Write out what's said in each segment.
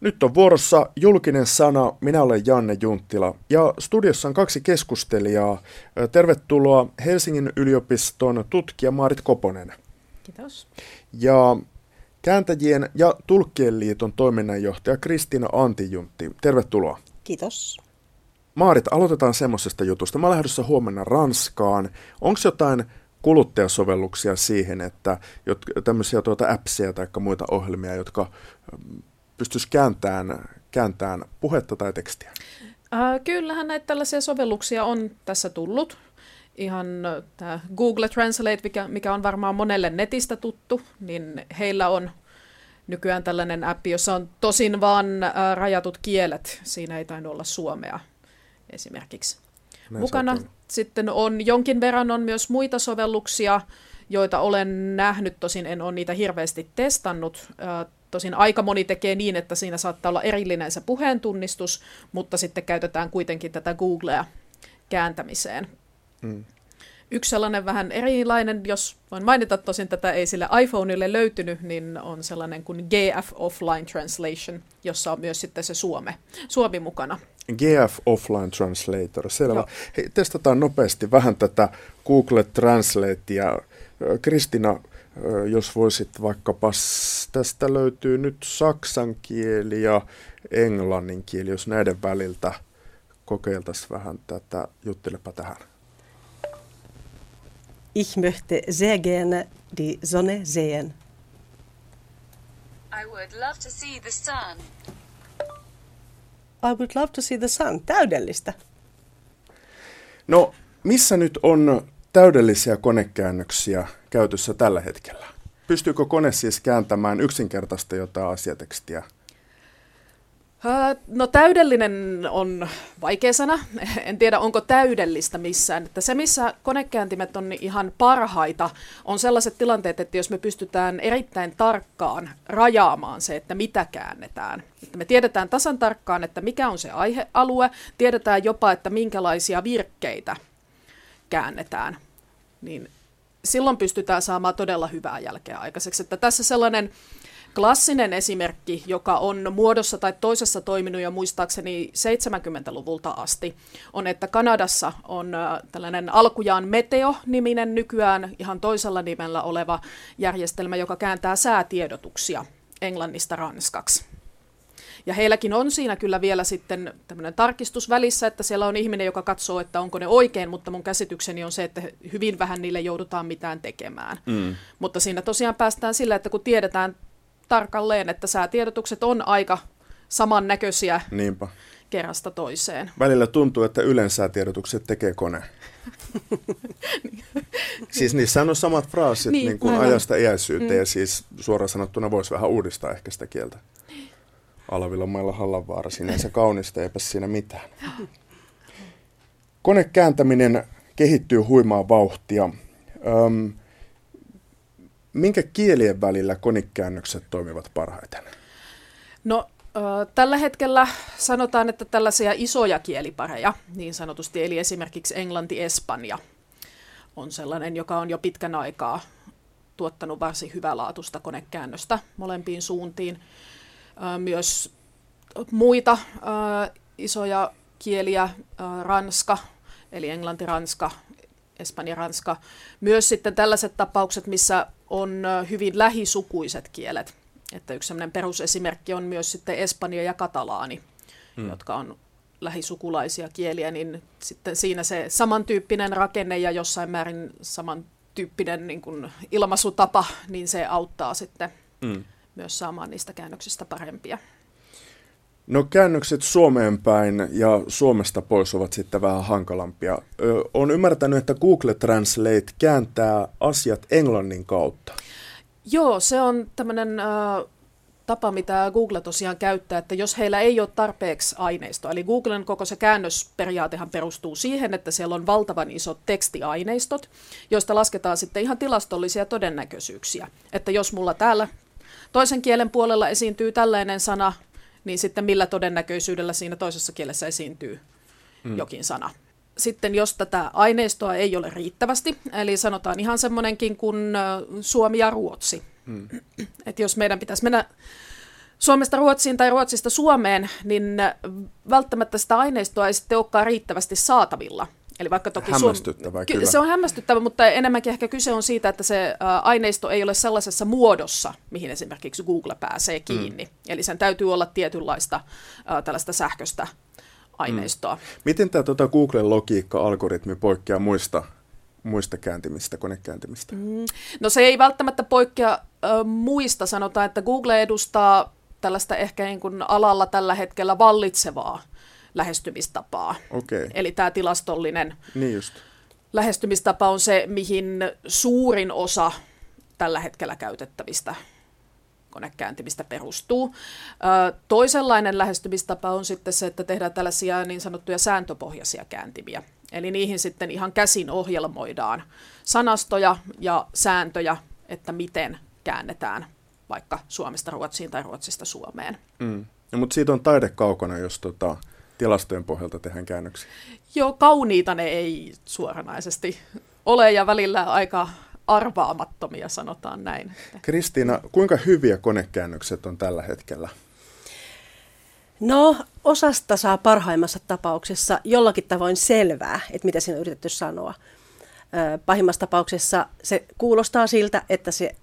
Nyt on vuorossa julkinen sana. Minä olen Janne Junttila ja studiossa on kaksi keskustelijaa. Tervetuloa Helsingin yliopiston tutkija Maarit Koponen. Kiitos. Ja kääntäjien ja tulkkien liiton toiminnanjohtaja Kristiina Antijuntti. Tervetuloa. Kiitos. Maarit, aloitetaan semmoisesta jutusta. Mä lähdössä huomenna Ranskaan. Onko jotain kuluttajasovelluksia siihen, että tämmöisiä tuota appseja tai muita ohjelmia, jotka pystyisi kääntämään, kääntämään puhetta tai tekstiä? Äh, kyllähän näitä tällaisia sovelluksia on tässä tullut. Ihan tämä Google Translate, mikä, mikä on varmaan monelle netistä tuttu, niin heillä on nykyään tällainen appi, jossa on tosin vaan äh, rajatut kielet. Siinä ei tainnut olla suomea esimerkiksi. Näin Mukana saatiin. sitten on jonkin verran on myös muita sovelluksia, joita olen nähnyt, tosin en ole niitä hirveästi testannut. Äh, Tosin aika moni tekee niin, että siinä saattaa olla erillinen se puheentunnistus, mutta sitten käytetään kuitenkin tätä Googlea kääntämiseen. Hmm. Yksi sellainen vähän erilainen, jos voin mainita, tosin tätä ei sille iPhoneille löytynyt, niin on sellainen kuin GF Offline Translation, jossa on myös sitten se suome, suomi mukana. GF Offline Translator, selvä. Hei, testataan nopeasti vähän tätä Google Translatea. Kristina, jos voisit vaikkapa, tästä löytyy nyt saksan kieli ja englannin kieli, jos näiden väliltä kokeiltaisiin vähän tätä, juttelepa tähän. Ich möchte sehr gerne die Sonne sehen. I would love to see the sun. I would love to see the sun. Täydellistä. No, missä nyt on täydellisiä konekäännöksiä käytössä tällä hetkellä? Pystyykö kone siis kääntämään yksinkertaista jotain asiatekstiä? No täydellinen on vaikea sana. En tiedä, onko täydellistä missään. Että se, missä konekääntimet on ihan parhaita, on sellaiset tilanteet, että jos me pystytään erittäin tarkkaan rajaamaan se, että mitä käännetään. Että me tiedetään tasan tarkkaan, että mikä on se aihealue, tiedetään jopa, että minkälaisia virkkeitä käännetään, niin silloin pystytään saamaan todella hyvää jälkeä aikaiseksi. Että tässä sellainen klassinen esimerkki, joka on muodossa tai toisessa toiminut jo muistaakseni 70-luvulta asti, on, että Kanadassa on tällainen alkujaan Meteo-niminen nykyään ihan toisella nimellä oleva järjestelmä, joka kääntää säätiedotuksia englannista ranskaksi. Ja heilläkin on siinä kyllä vielä sitten tämmöinen tarkistus välissä, että siellä on ihminen, joka katsoo, että onko ne oikein, mutta mun käsitykseni on se, että hyvin vähän niille joudutaan mitään tekemään. Mm. Mutta siinä tosiaan päästään sillä, että kun tiedetään tarkalleen, että säätiedotukset on aika samannäköisiä Niinpä. kerrasta toiseen. Välillä tuntuu, että yleensä tiedotukset tekee kone. siis niissä on samat fraasit niin, niin kuin ajasta iäisyyteen mm. ja siis suoraan sanottuna voisi vähän uudistaa ehkä sitä kieltä. Alavilomailla Hallanvaara sinänsä kaunista, eipä siinä mitään. Konekääntäminen kehittyy huimaa vauhtia. Öm, minkä kielien välillä konikäännökset toimivat parhaiten? No Tällä hetkellä sanotaan, että tällaisia isoja kielipareja, niin sanotusti, eli esimerkiksi englanti-espanja, on sellainen, joka on jo pitkän aikaa tuottanut varsin hyvälaatuista konekäännöstä molempiin suuntiin myös muita isoja kieliä, ranska, eli englanti, ranska, espanja, ranska. Myös sitten tällaiset tapaukset, missä on hyvin lähisukuiset kielet. Että yksi sellainen perusesimerkki on myös sitten espanja ja katalaani, hmm. jotka on lähisukulaisia kieliä, niin sitten siinä se samantyyppinen rakenne ja jossain määrin samantyyppinen niin kuin ilmaisutapa, niin se auttaa sitten hmm myös saamaan niistä käännöksistä parempia. No käännökset Suomeen päin ja Suomesta pois ovat sitten vähän hankalampia. Olen ymmärtänyt, että Google Translate kääntää asiat englannin kautta. Joo, se on tämmöinen äh, tapa, mitä Google tosiaan käyttää, että jos heillä ei ole tarpeeksi aineistoa, eli Googlen koko se käännösperiaatehan perustuu siihen, että siellä on valtavan isot tekstiaineistot, joista lasketaan sitten ihan tilastollisia todennäköisyyksiä. Että jos mulla täällä toisen kielen puolella esiintyy tällainen sana, niin sitten millä todennäköisyydellä siinä toisessa kielessä esiintyy mm. jokin sana. Sitten jos tätä aineistoa ei ole riittävästi, eli sanotaan ihan semmoinenkin kuin suomi ja ruotsi. Mm. Että jos meidän pitäisi mennä Suomesta Ruotsiin tai Ruotsista Suomeen, niin välttämättä sitä aineistoa ei sitten olekaan riittävästi saatavilla. Eli vaikka toki hämmästyttävää, Suom... kyllä. Se on hämmästyttävä, mutta enemmänkin ehkä kyse on siitä, että se aineisto ei ole sellaisessa muodossa, mihin esimerkiksi Google pääsee mm. kiinni. Mm. Eli sen täytyy olla tietynlaista tällaista sähköistä aineistoa. Mm. Miten tämä tuota Googlen logiikka-algoritmi poikkeaa muista muista kääntimistä, konekääntimistä? Mm. No se ei välttämättä poikkea ö, muista. Sanotaan, että Google edustaa tällaista ehkä niin kuin alalla tällä hetkellä vallitsevaa lähestymistapaa. Okay. Eli tämä tilastollinen niin just. lähestymistapa on se, mihin suurin osa tällä hetkellä käytettävistä konekääntimistä perustuu. Toisenlainen lähestymistapa on sitten se, että tehdään tällaisia niin sanottuja sääntöpohjaisia kääntimiä. Eli niihin sitten ihan käsin ohjelmoidaan sanastoja ja sääntöjä, että miten käännetään vaikka Suomesta Ruotsiin tai Ruotsista Suomeen. Mm. No, mutta siitä on taide kaukana, jos tota, tilastojen pohjalta tehdään käännöksiä. Joo, kauniita ne ei suoranaisesti ole ja välillä aika arvaamattomia, sanotaan näin. Kristiina, kuinka hyviä konekäännökset on tällä hetkellä? No, osasta saa parhaimmassa tapauksessa jollakin tavoin selvää, että mitä siinä on yritetty sanoa. Pahimmassa tapauksessa se kuulostaa siltä, että se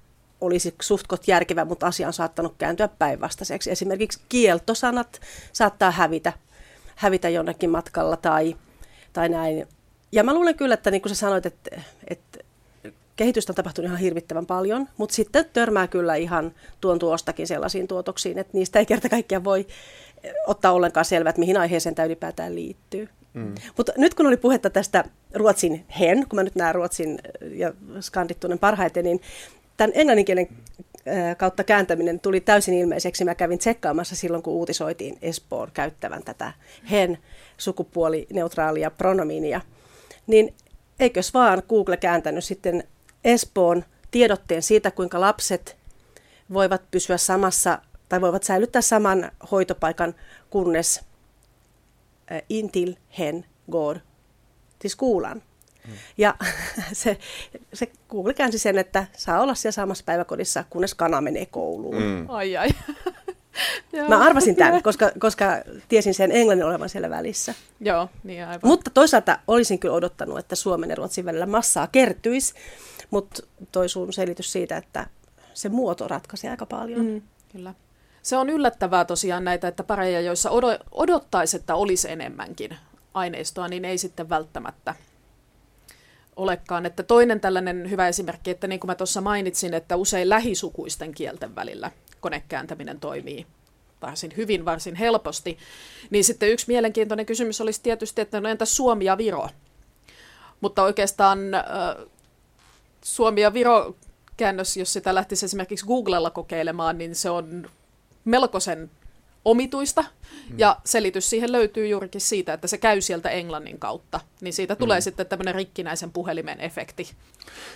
olisi suhtkot järkevä, mutta asia on saattanut kääntyä päinvastaiseksi. Esimerkiksi kieltosanat saattaa hävitä, hävitä jonnekin matkalla tai, tai näin. Ja mä luulen kyllä, että niin kuin sä sanoit, että, että kehitystä on tapahtunut ihan hirvittävän paljon, mutta sitten törmää kyllä ihan tuon tuostakin sellaisiin tuotoksiin, että niistä ei kerta kaikkiaan voi ottaa ollenkaan selvää, että mihin aiheeseen tämä ylipäätään liittyy. Mm. Mutta nyt kun oli puhetta tästä ruotsin hen, kun mä nyt näen ruotsin ja skandit tunnen parhaiten, niin tämän englanninkielen kautta kääntäminen tuli täysin ilmeiseksi. Mä kävin tsekkaamassa silloin, kun uutisoitiin Espoon käyttävän tätä hen sukupuolineutraalia pronominia. Niin eikös vaan Google kääntänyt sitten Espoon tiedotteen siitä, kuinka lapset voivat pysyä samassa tai voivat säilyttää saman hoitopaikan, kunnes intil hen går till skolan. Mm. Ja se, se Google käänsi sen, että saa olla siellä samassa päiväkodissa, kunnes kana menee kouluun. Mm. Ai ai. Mä arvasin tämän, koska, koska tiesin sen englannin olevan siellä välissä. Joo, niin aivan. Mutta toisaalta olisin kyllä odottanut, että Suomen ja Ruotsin välillä massaa kertyisi, mutta toi sun selitys siitä, että se muoto ratkaisi aika paljon. Mm, kyllä. Se on yllättävää tosiaan näitä, että pareja, joissa odottaisi, että olisi enemmänkin aineistoa, niin ei sitten välttämättä olekaan. Että toinen tällainen hyvä esimerkki, että niin kuin mä tuossa mainitsin, että usein lähisukuisten kielten välillä konekääntäminen toimii varsin hyvin, varsin helposti, niin sitten yksi mielenkiintoinen kysymys olisi tietysti, että no entäs Suomi ja Viro? Mutta oikeastaan äh, Suomi ja Viro käännös, jos sitä lähtisi esimerkiksi Googlella kokeilemaan, niin se on melkoisen omituista, mm. ja selitys siihen löytyy juurikin siitä, että se käy sieltä englannin kautta, niin siitä tulee mm. sitten tämmöinen rikkinäisen puhelimen efekti.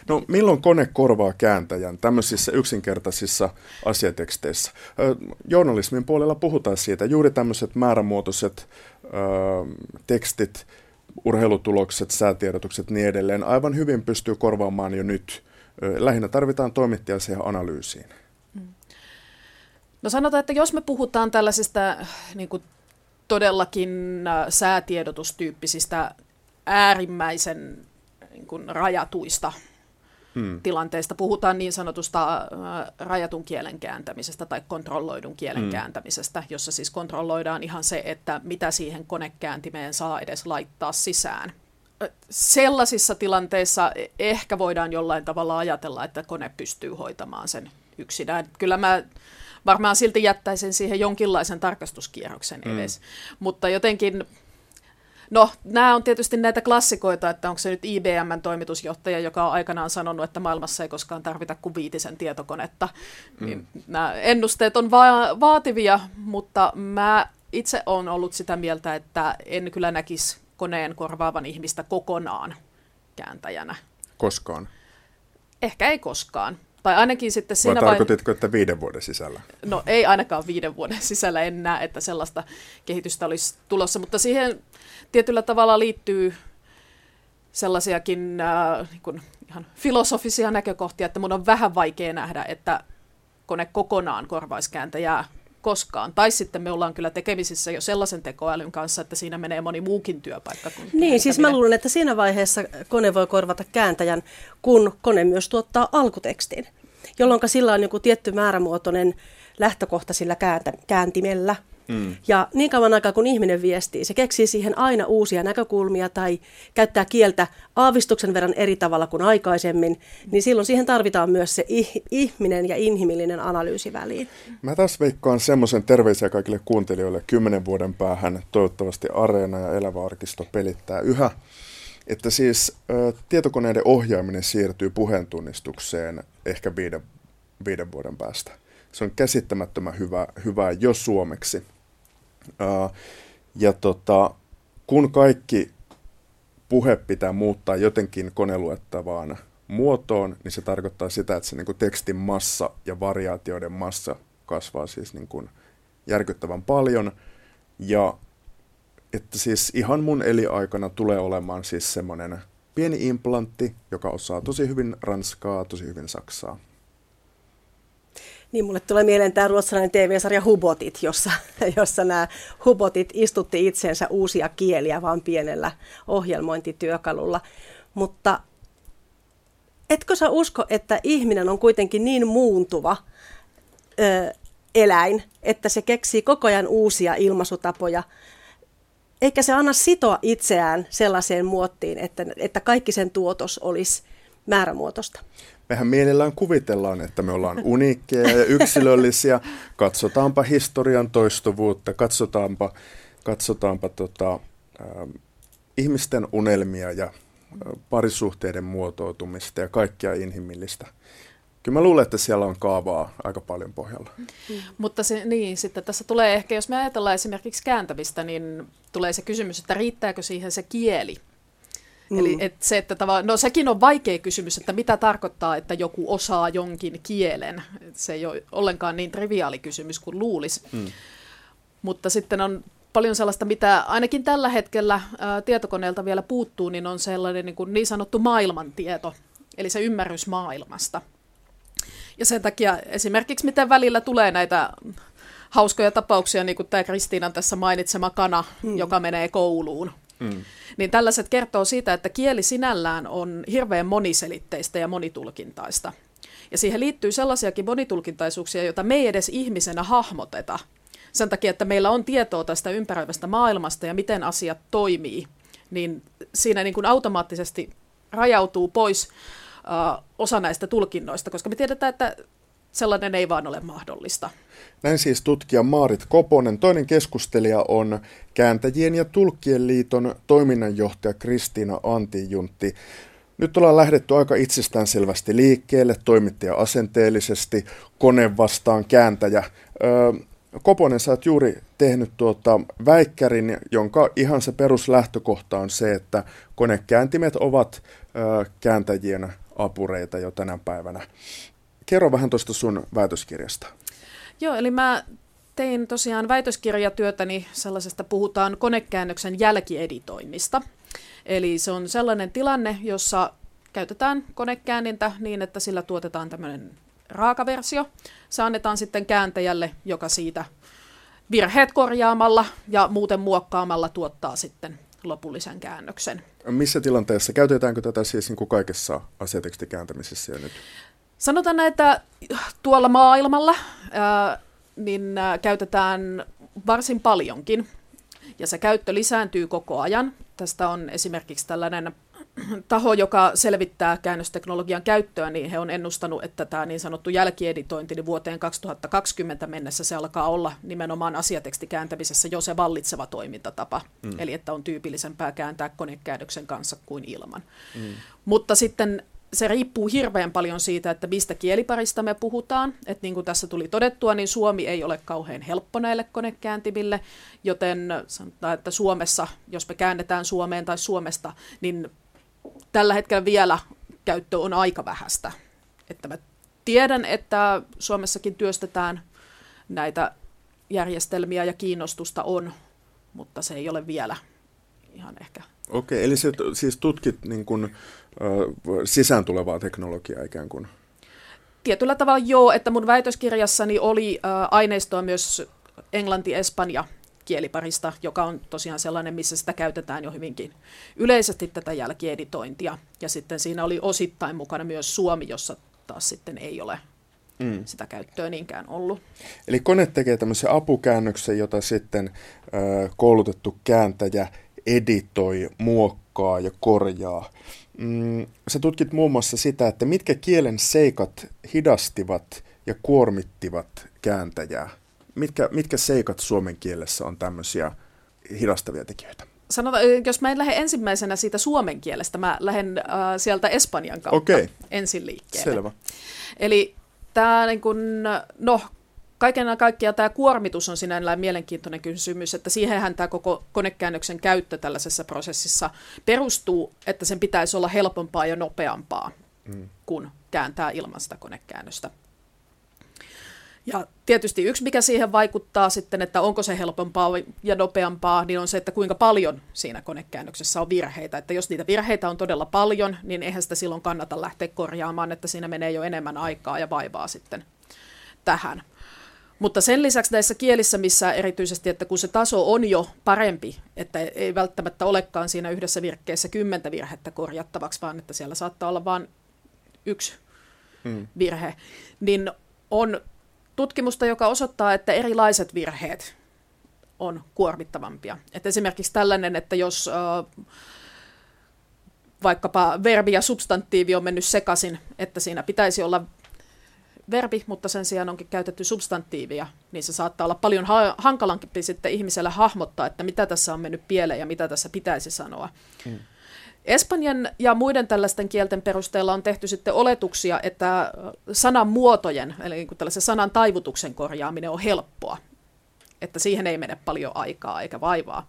No milloin kone korvaa kääntäjän tämmöisissä yksinkertaisissa asiateksteissä? journalismin puolella puhutaan siitä, juuri tämmöiset määrämuotoiset ö, tekstit, urheilutulokset, säätiedotukset niin edelleen aivan hyvin pystyy korvaamaan jo nyt. Lähinnä tarvitaan toimittaja siihen analyysiin. No sanotaan, että jos me puhutaan tällaisista niin kuin todellakin äh, säätiedotustyyppisistä äärimmäisen niin kuin rajatuista hmm. tilanteista, puhutaan niin sanotusta äh, rajatun kielen kääntämisestä tai kontrolloidun kielen hmm. kääntämisestä, jossa siis kontrolloidaan ihan se, että mitä siihen konekääntimeen saa edes laittaa sisään. Sellaisissa tilanteissa e-, ehkä voidaan jollain tavalla ajatella, että kone pystyy hoitamaan sen yksinään. Kyllä mä varmaan silti jättäisin siihen jonkinlaisen tarkastuskierroksen mm. edes. Mm. Mutta jotenkin, no nämä on tietysti näitä klassikoita, että onko se nyt IBMn toimitusjohtaja, joka on aikanaan sanonut, että maailmassa ei koskaan tarvita kuin viitisen tietokonetta. Mm. Niin nämä ennusteet on va- vaativia, mutta mä itse olen ollut sitä mieltä, että en kyllä näkisi koneen korvaavan ihmistä kokonaan kääntäjänä. Koskaan? Ehkä ei koskaan. Tai ainakin sitten siinä Vai tarkoititko, vai... että viiden vuoden sisällä? No ei ainakaan viiden vuoden sisällä, en näe, että sellaista kehitystä olisi tulossa, mutta siihen tietyllä tavalla liittyy sellaisiakin äh, niin kuin ihan filosofisia näkökohtia, että mun on vähän vaikea nähdä, että kone kokonaan korvaiskääntäjää koskaan. Tai sitten me ollaan kyllä tekemisissä jo sellaisen tekoälyn kanssa, että siinä menee moni muukin työpaikka kuin Niin, siis mä luulen, että siinä vaiheessa kone voi korvata kääntäjän, kun kone myös tuottaa alkutekstin, jolloin sillä on joku tietty määrämuotoinen lähtökohta sillä kääntä, kääntimellä – Mm. Ja niin kauan aikaa kun ihminen viestii, se keksii siihen aina uusia näkökulmia tai käyttää kieltä aavistuksen verran eri tavalla kuin aikaisemmin, niin silloin siihen tarvitaan myös se ihminen ja inhimillinen analyysi väliin. Mä taas veikkaan semmoisen terveisiä kaikille kuuntelijoille kymmenen vuoden päähän toivottavasti Areena ja Elävä arkisto pelittää yhä. Että siis ä, tietokoneiden ohjaaminen siirtyy puheentunnistukseen ehkä viiden, viiden vuoden päästä. Se on käsittämättömän hyvä, hyvää jo suomeksi. Ja tota, kun kaikki puhe pitää muuttaa jotenkin koneluettavaan muotoon, niin se tarkoittaa sitä, että se niin kuin tekstin massa ja variaatioiden massa kasvaa siis niin kuin järkyttävän paljon. Ja että siis ihan mun eliaikana tulee olemaan siis semmoinen pieni implantti, joka osaa tosi hyvin ranskaa, tosi hyvin saksaa. Niin mulle tulee mieleen tämä ruotsalainen TV-sarja Hubotit, jossa, jossa nämä Hubotit istutti itseensä uusia kieliä vaan pienellä ohjelmointityökalulla. Mutta etkö sä usko, että ihminen on kuitenkin niin muuntuva ö, eläin, että se keksii koko ajan uusia ilmaisutapoja, eikä se anna sitoa itseään sellaiseen muottiin, että, että kaikki sen tuotos olisi määrämuotoista? mehän mielellään kuvitellaan, että me ollaan uniikkeja ja yksilöllisiä. Katsotaanpa historian toistuvuutta, katsotaanpa, katsotaanpa tota, äh, ihmisten unelmia ja äh, parisuhteiden muotoutumista ja kaikkia inhimillistä. Kyllä mä luulen, että siellä on kaavaa aika paljon pohjalla. Mm. Mutta se, niin, sitten tässä tulee ehkä, jos me ajatellaan esimerkiksi kääntämistä, niin tulee se kysymys, että riittääkö siihen se kieli, Mm. Eli et se, että tava, no sekin on vaikea kysymys, että mitä tarkoittaa, että joku osaa jonkin kielen. Se ei ole ollenkaan niin triviaali kysymys kuin luulisi. Mm. Mutta sitten on paljon sellaista, mitä ainakin tällä hetkellä ää, tietokoneelta vielä puuttuu, niin on sellainen niin, kuin niin sanottu maailmantieto, eli se ymmärrys maailmasta. Ja sen takia esimerkiksi miten välillä tulee näitä hauskoja tapauksia, niin kuin tämä Kristiinan tässä mainitsema kana, mm. joka menee kouluun. Mm. Niin tällaiset kertoo siitä, että kieli sinällään on hirveän moniselitteistä ja monitulkintaista. Ja siihen liittyy sellaisiakin monitulkintaisuuksia, joita me ei edes ihmisenä hahmoteta. Sen takia, että meillä on tietoa tästä ympäröivästä maailmasta ja miten asiat toimii, niin siinä niin kuin automaattisesti rajautuu pois uh, osa näistä tulkinnoista, koska me tiedetään, että sellainen ei vaan ole mahdollista. Näin siis tutkija Maarit Koponen. Toinen keskustelija on kääntäjien ja tulkkien liiton toiminnanjohtaja Kristiina Antijuntti. Nyt ollaan lähdetty aika itsestäänselvästi liikkeelle, toimittaja asenteellisesti, kone vastaan kääntäjä. Öö, Koponen, sä oot juuri tehnyt tuota väikkärin, jonka ihan se peruslähtökohta on se, että konekääntimet ovat ö, kääntäjien apureita jo tänä päivänä. Kerro vähän tuosta sun väitöskirjasta. Joo, eli mä tein tosiaan väitöskirjatyötäni sellaisesta, puhutaan konekäännöksen jälkieditoinnista. Eli se on sellainen tilanne, jossa käytetään konekäänintä niin, että sillä tuotetaan tämmöinen raakaversio. Se annetaan sitten kääntäjälle, joka siitä virheet korjaamalla ja muuten muokkaamalla tuottaa sitten lopullisen käännöksen. Missä tilanteessa? Käytetäänkö tätä siis niin kuin kaikessa asiatekstikääntämisessä jo nyt? Sanotaan, että tuolla maailmalla ää, niin ää, käytetään varsin paljonkin ja se käyttö lisääntyy koko ajan. Tästä on esimerkiksi tällainen taho, joka selvittää käännösteknologian käyttöä, niin he on ennustanut, että tämä niin sanottu jälkieditointi niin vuoteen 2020 mennessä se alkaa olla nimenomaan asiatekstikääntämisessä jo se vallitseva toimintatapa. Mm. Eli että on tyypillisempää kääntää konekäännöksen kanssa kuin ilman. Mm. Mutta sitten se riippuu hirveän paljon siitä, että mistä kieliparista me puhutaan. Että niin kuin tässä tuli todettua, niin suomi ei ole kauhean helppo näille konekääntimille, joten sanotaan, että Suomessa, jos me käännetään Suomeen tai Suomesta, niin tällä hetkellä vielä käyttö on aika vähäistä. Että mä tiedän, että Suomessakin työstetään näitä järjestelmiä ja kiinnostusta on, mutta se ei ole vielä ihan ehkä. Okei, eli se, siis tutkit niin kun, sisään tulevaa teknologiaa ikään kuin? tietyllä tavalla joo, että mun väitöskirjassani oli aineistoa myös englanti-espanja kieliparista, joka on tosiaan sellainen, missä sitä käytetään jo hyvinkin yleisesti tätä jälkieditointia. Ja sitten siinä oli osittain mukana myös suomi, jossa taas sitten ei ole mm. sitä käyttöä niinkään ollut. Eli kone tekee tämmöisen apukäännöksen, jota sitten ö, koulutettu kääntäjä editoi, muokkaa ja korjaa. Mm, sä tutkit muun muassa sitä, että mitkä kielen seikat hidastivat ja kuormittivat kääntäjää. Mitkä, mitkä seikat suomen kielessä on tämmöisiä hidastavia tekijöitä? Sanotaan, jos mä en lähde ensimmäisenä siitä suomen kielestä, mä lähden äh, sieltä Espanjan kautta Okei. ensin liikkeelle. Selvä. Eli tämä niin kun, no, kaiken kaikkiaan tämä kuormitus on sinällään mielenkiintoinen kysymys, että siihenhän tämä koko konekäännöksen käyttö tällaisessa prosessissa perustuu, että sen pitäisi olla helpompaa ja nopeampaa, mm. kun kääntää ilman sitä konekäännöstä. Ja tietysti yksi, mikä siihen vaikuttaa sitten, että onko se helpompaa ja nopeampaa, niin on se, että kuinka paljon siinä konekäännöksessä on virheitä. Että jos niitä virheitä on todella paljon, niin eihän sitä silloin kannata lähteä korjaamaan, että siinä menee jo enemmän aikaa ja vaivaa sitten tähän. Mutta sen lisäksi näissä kielissä, missä erityisesti, että kun se taso on jo parempi, että ei välttämättä olekaan siinä yhdessä virkkeessä kymmentä virhettä korjattavaksi, vaan että siellä saattaa olla vain yksi mm. virhe, niin on tutkimusta, joka osoittaa, että erilaiset virheet on kuormittavampia. Et esimerkiksi tällainen, että jos äh, vaikkapa verbi ja substantiivi on mennyt sekaisin, että siinä pitäisi olla verbi, mutta sen sijaan onkin käytetty substantiivia, niin se saattaa olla paljon ha- hankalampi sitten ihmiselle hahmottaa, että mitä tässä on mennyt pieleen ja mitä tässä pitäisi sanoa. Hmm. Espanjan ja muiden tällaisten kielten perusteella on tehty sitten oletuksia, että sanan muotojen, eli niin tällaisen sanan taivutuksen korjaaminen on helppoa. Että siihen ei mene paljon aikaa eikä vaivaa.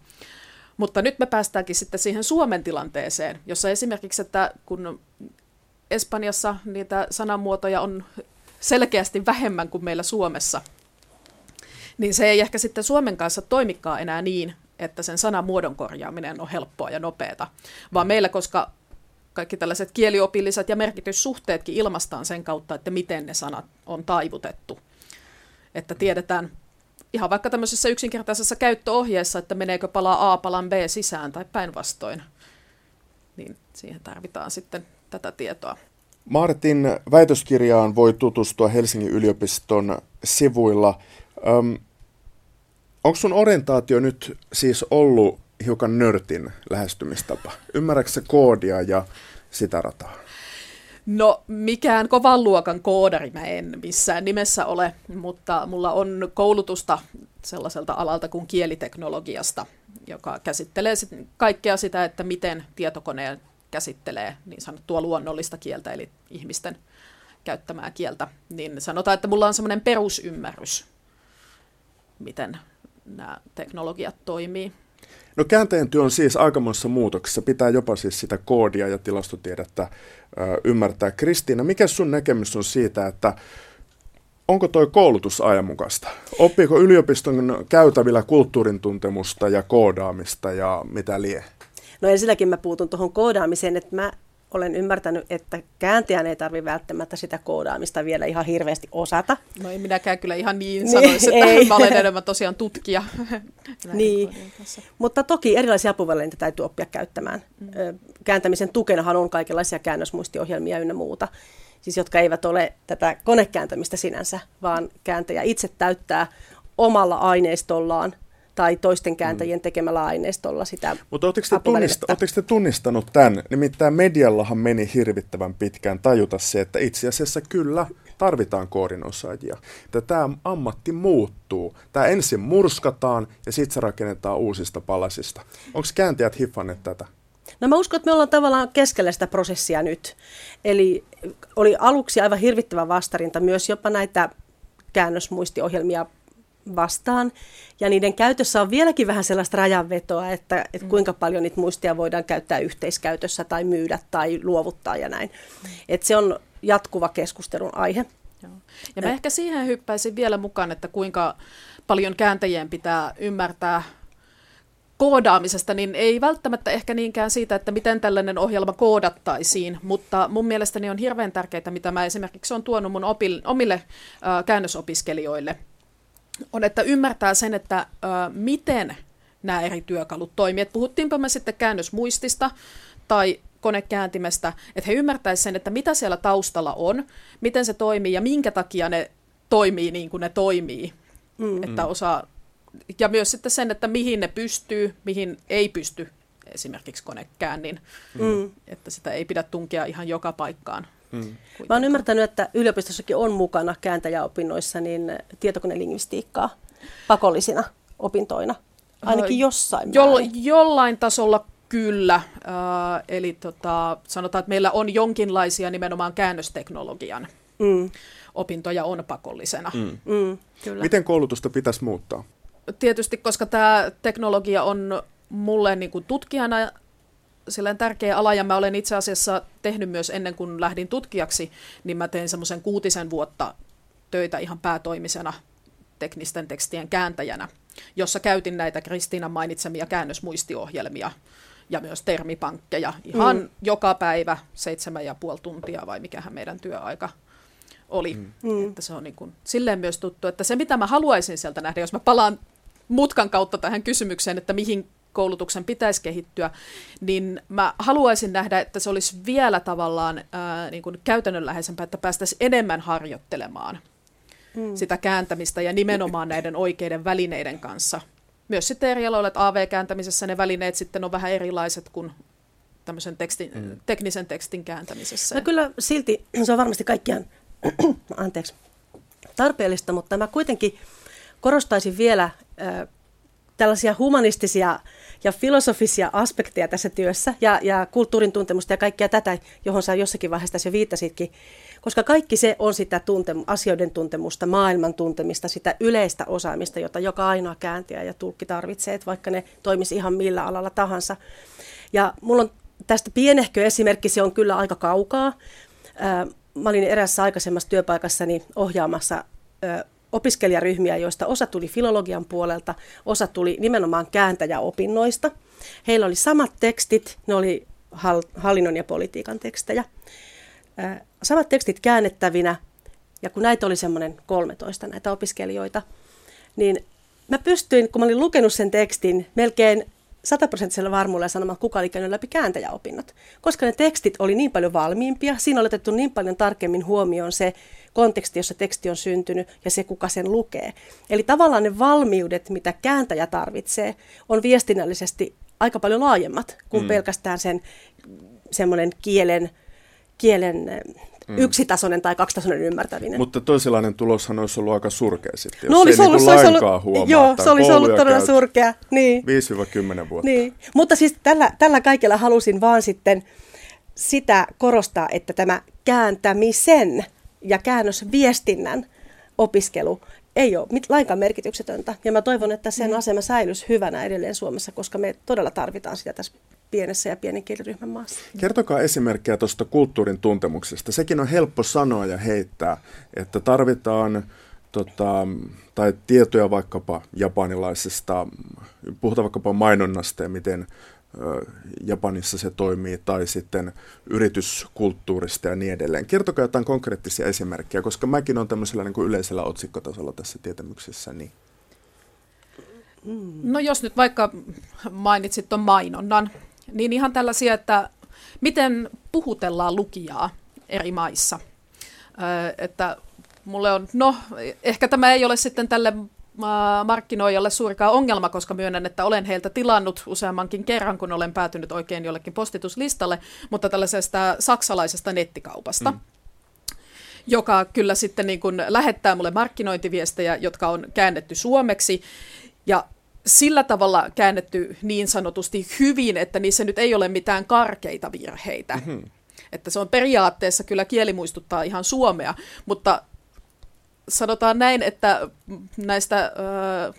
Mutta nyt me päästäänkin sitten siihen Suomen tilanteeseen, jossa esimerkiksi, että kun Espanjassa niitä sanamuotoja on selkeästi vähemmän kuin meillä Suomessa, niin se ei ehkä sitten Suomen kanssa toimikaan enää niin, että sen sanan muodon korjaaminen on helppoa ja nopeata, vaan meillä, koska kaikki tällaiset kieliopilliset ja merkityssuhteetkin ilmastaan sen kautta, että miten ne sanat on taivutettu. Että tiedetään ihan vaikka tämmöisessä yksinkertaisessa käyttöohjeessa, että meneekö pala A palan B sisään tai päinvastoin, niin siihen tarvitaan sitten tätä tietoa. Martin väitöskirjaan voi tutustua Helsingin yliopiston sivuilla. Öm, onko sun orientaatio nyt siis ollut hiukan nörtin lähestymistapa? Ymmärrätkö koodia ja sitä rataa? No mikään kovan luokan koodari mä en missään nimessä ole, mutta mulla on koulutusta sellaiselta alalta kuin kieliteknologiasta, joka käsittelee sit kaikkea sitä, että miten tietokoneen käsittelee niin sanottua luonnollista kieltä, eli ihmisten käyttämää kieltä, niin sanotaan, että mulla on semmoinen perusymmärrys, miten nämä teknologiat toimii. No kääntäjän työ on siis aikamoissa muutoksessa. Pitää jopa siis sitä koodia ja tilastotiedettä ö, ymmärtää. Kristiina, mikä sun näkemys on siitä, että onko toi koulutus ajanmukaista? Oppiiko yliopiston käytävillä kulttuurin tuntemusta ja koodaamista ja mitä lie? No ensinnäkin mä puutun tuohon koodaamiseen, että mä olen ymmärtänyt, että kääntäjän ei tarvitse välttämättä sitä koodaamista vielä ihan hirveästi osata. No ei minäkään kyllä ihan niin sanoisi, että ei. mä olen enemmän tosiaan tutkija. niin, mutta toki erilaisia apuvälineitä täytyy oppia käyttämään. Mm. Kääntämisen tukenahan on kaikenlaisia käännösmuistiohjelmia ynnä muuta, siis jotka eivät ole tätä konekääntämistä sinänsä, vaan kääntäjä itse täyttää omalla aineistollaan tai toisten kääntäjien mm. tekemällä aineistolla sitä Mutta oletteko te, tunnista, te tunnistanut tämän? Nimittäin mediallahan meni hirvittävän pitkään tajuta se, että itse asiassa kyllä tarvitaan koordinosaajia. Että tämä ammatti muuttuu. Tämä ensin murskataan ja sitten se rakennetaan uusista palasista. Onko kääntäjät hiffanneet tätä? No mä uskon, että me ollaan tavallaan keskellä sitä prosessia nyt. Eli oli aluksi aivan hirvittävä vastarinta myös jopa näitä käännösmuistiohjelmia vastaan. Ja niiden käytössä on vieläkin vähän sellaista rajanvetoa, että, että mm. kuinka paljon niitä muistia voidaan käyttää yhteiskäytössä tai myydä tai luovuttaa ja näin. Mm. Että se on jatkuva keskustelun aihe. Joo. Ja mä ehkä siihen hyppäisin vielä mukaan, että kuinka paljon kääntäjien pitää ymmärtää koodaamisesta, niin ei välttämättä ehkä niinkään siitä, että miten tällainen ohjelma koodattaisiin, mutta mun mielestäni on hirveän tärkeää, mitä mä esimerkiksi on tuonut mun opil, omille äh, käännösopiskelijoille, on, että ymmärtää sen, että äh, miten nämä eri työkalut toimii. Et puhuttiinpa me sitten käännösmuistista tai konekääntimestä, että he ymmärtäisivät sen, että mitä siellä taustalla on, miten se toimii ja minkä takia ne toimii niin kuin ne toimii. Mm. Että osaa, ja myös sitten sen, että mihin ne pystyy, mihin ei pysty esimerkiksi konekäännin, mm. että sitä ei pidä tunkea ihan joka paikkaan. Mm. Mä oon ymmärtänyt, että yliopistossakin on mukana kääntäjäopinnoissa niin tietokonelingvistiikkaa pakollisina opintoina, ainakin jossain jo, Jollain tasolla kyllä, äh, eli tota, sanotaan, että meillä on jonkinlaisia nimenomaan käännösteknologian mm. opintoja on pakollisena. Mm. Mm, kyllä. Miten koulutusta pitäisi muuttaa? Tietysti, koska tämä teknologia on mulle niin kuin tutkijana silleen tärkeä ala, ja mä olen itse asiassa tehnyt myös ennen kuin lähdin tutkijaksi, niin mä tein semmoisen kuutisen vuotta töitä ihan päätoimisena teknisten tekstien kääntäjänä, jossa käytin näitä Kristiinan mainitsemia käännösmuistiohjelmia ja myös termipankkeja ihan mm. joka päivä seitsemän ja puoli tuntia vai mikähän meidän työaika oli. Mm. mm. Että se on niin kuin, silleen myös tuttu, että se mitä mä haluaisin sieltä nähdä, jos mä palaan mutkan kautta tähän kysymykseen, että mihin koulutuksen pitäisi kehittyä, niin mä haluaisin nähdä, että se olisi vielä tavallaan ää, niin kuin käytännönläheisempää, että päästäisiin enemmän harjoittelemaan mm. sitä kääntämistä ja nimenomaan näiden oikeiden välineiden kanssa. Myös sitten eri aloilla, että AV-kääntämisessä ne välineet sitten on vähän erilaiset kuin tämmöisen tekstin, mm. teknisen tekstin kääntämisessä. No kyllä silti se on varmasti kaikkiaan anteeksi, tarpeellista, mutta mä kuitenkin korostaisin vielä äh, tällaisia humanistisia ja filosofisia aspekteja tässä työssä ja, ja kulttuurin tuntemusta ja kaikkea tätä, johon sä jossakin vaiheessa tässä viittasitkin, koska kaikki se on sitä tuntem- asioiden tuntemusta, maailman tuntemista, sitä yleistä osaamista, jota joka ainoa kääntäjä ja tulkki tarvitsee, että vaikka ne toimisi ihan millä alalla tahansa. Ja mulla on tästä pienehkö esimerkki, se on kyllä aika kaukaa. Mä olin erässä aikaisemmassa työpaikassani ohjaamassa opiskelijaryhmiä, joista osa tuli filologian puolelta, osa tuli nimenomaan kääntäjäopinnoista. Heillä oli samat tekstit, ne oli hallinnon ja politiikan tekstejä. Samat tekstit käännettävinä, ja kun näitä oli semmoinen 13 näitä opiskelijoita, niin mä pystyin, kun mä olin lukenut sen tekstin, melkein sataprosenttisella varmuudella sanomaan, kuka oli käynyt läpi kääntäjäopinnot. Koska ne tekstit oli niin paljon valmiimpia, siinä oli otettu niin paljon tarkemmin huomioon se konteksti, jossa teksti on syntynyt ja se, kuka sen lukee. Eli tavallaan ne valmiudet, mitä kääntäjä tarvitsee, on viestinnällisesti aika paljon laajemmat kuin mm. pelkästään sen semmoinen kielen, kielen mm. yksitasoinen tai kaksitasoinen ymmärtäminen. Mutta toisenlainen tuloshan olisi ollut aika surkea sitten, jos no, olisi ei ollut, niin se lainkaan ollut, huomaa. Joo, se olisi ollut todella surkea. Niin. 5-10 vuotta. Niin. Mutta siis tällä, tällä kaikella halusin vaan sitten sitä korostaa, että tämä kääntämisen ja käännösviestinnän opiskelu ei ole lainkaan merkityksetöntä. Ja mä toivon, että sen mm. asema säilyisi hyvänä edelleen Suomessa, koska me todella tarvitaan sitä tässä pienessä ja pienen kieliryhmän maassa. Kertokaa esimerkkejä tuosta kulttuurin tuntemuksesta. Sekin on helppo sanoa ja heittää, että tarvitaan tota, tai tietoja vaikkapa japanilaisesta, puhutaan vaikkapa mainonnasta ja miten Japanissa se toimii, tai sitten yrityskulttuurista ja niin edelleen. Kertokaa jotain konkreettisia esimerkkejä, koska mäkin olen tämmöisellä niin kuin yleisellä otsikkotasolla tässä tietämyksessä. Niin. No jos nyt vaikka mainitsit tuon mainonnan, niin ihan tällaisia, että miten puhutellaan lukijaa eri maissa. että mulle on, no ehkä tämä ei ole sitten tälle markkinoijalle suurikaan ongelma, koska myönnän, että olen heiltä tilannut useammankin kerran, kun olen päätynyt oikein jollekin postituslistalle, mutta tällaisesta saksalaisesta nettikaupasta. Mm joka kyllä sitten niin kuin lähettää mulle markkinointiviestejä, jotka on käännetty suomeksi. Ja sillä tavalla käännetty niin sanotusti hyvin, että niissä nyt ei ole mitään karkeita virheitä. Mm-hmm. Että se on periaatteessa kyllä kieli muistuttaa ihan suomea, mutta sanotaan näin, että näistä ö,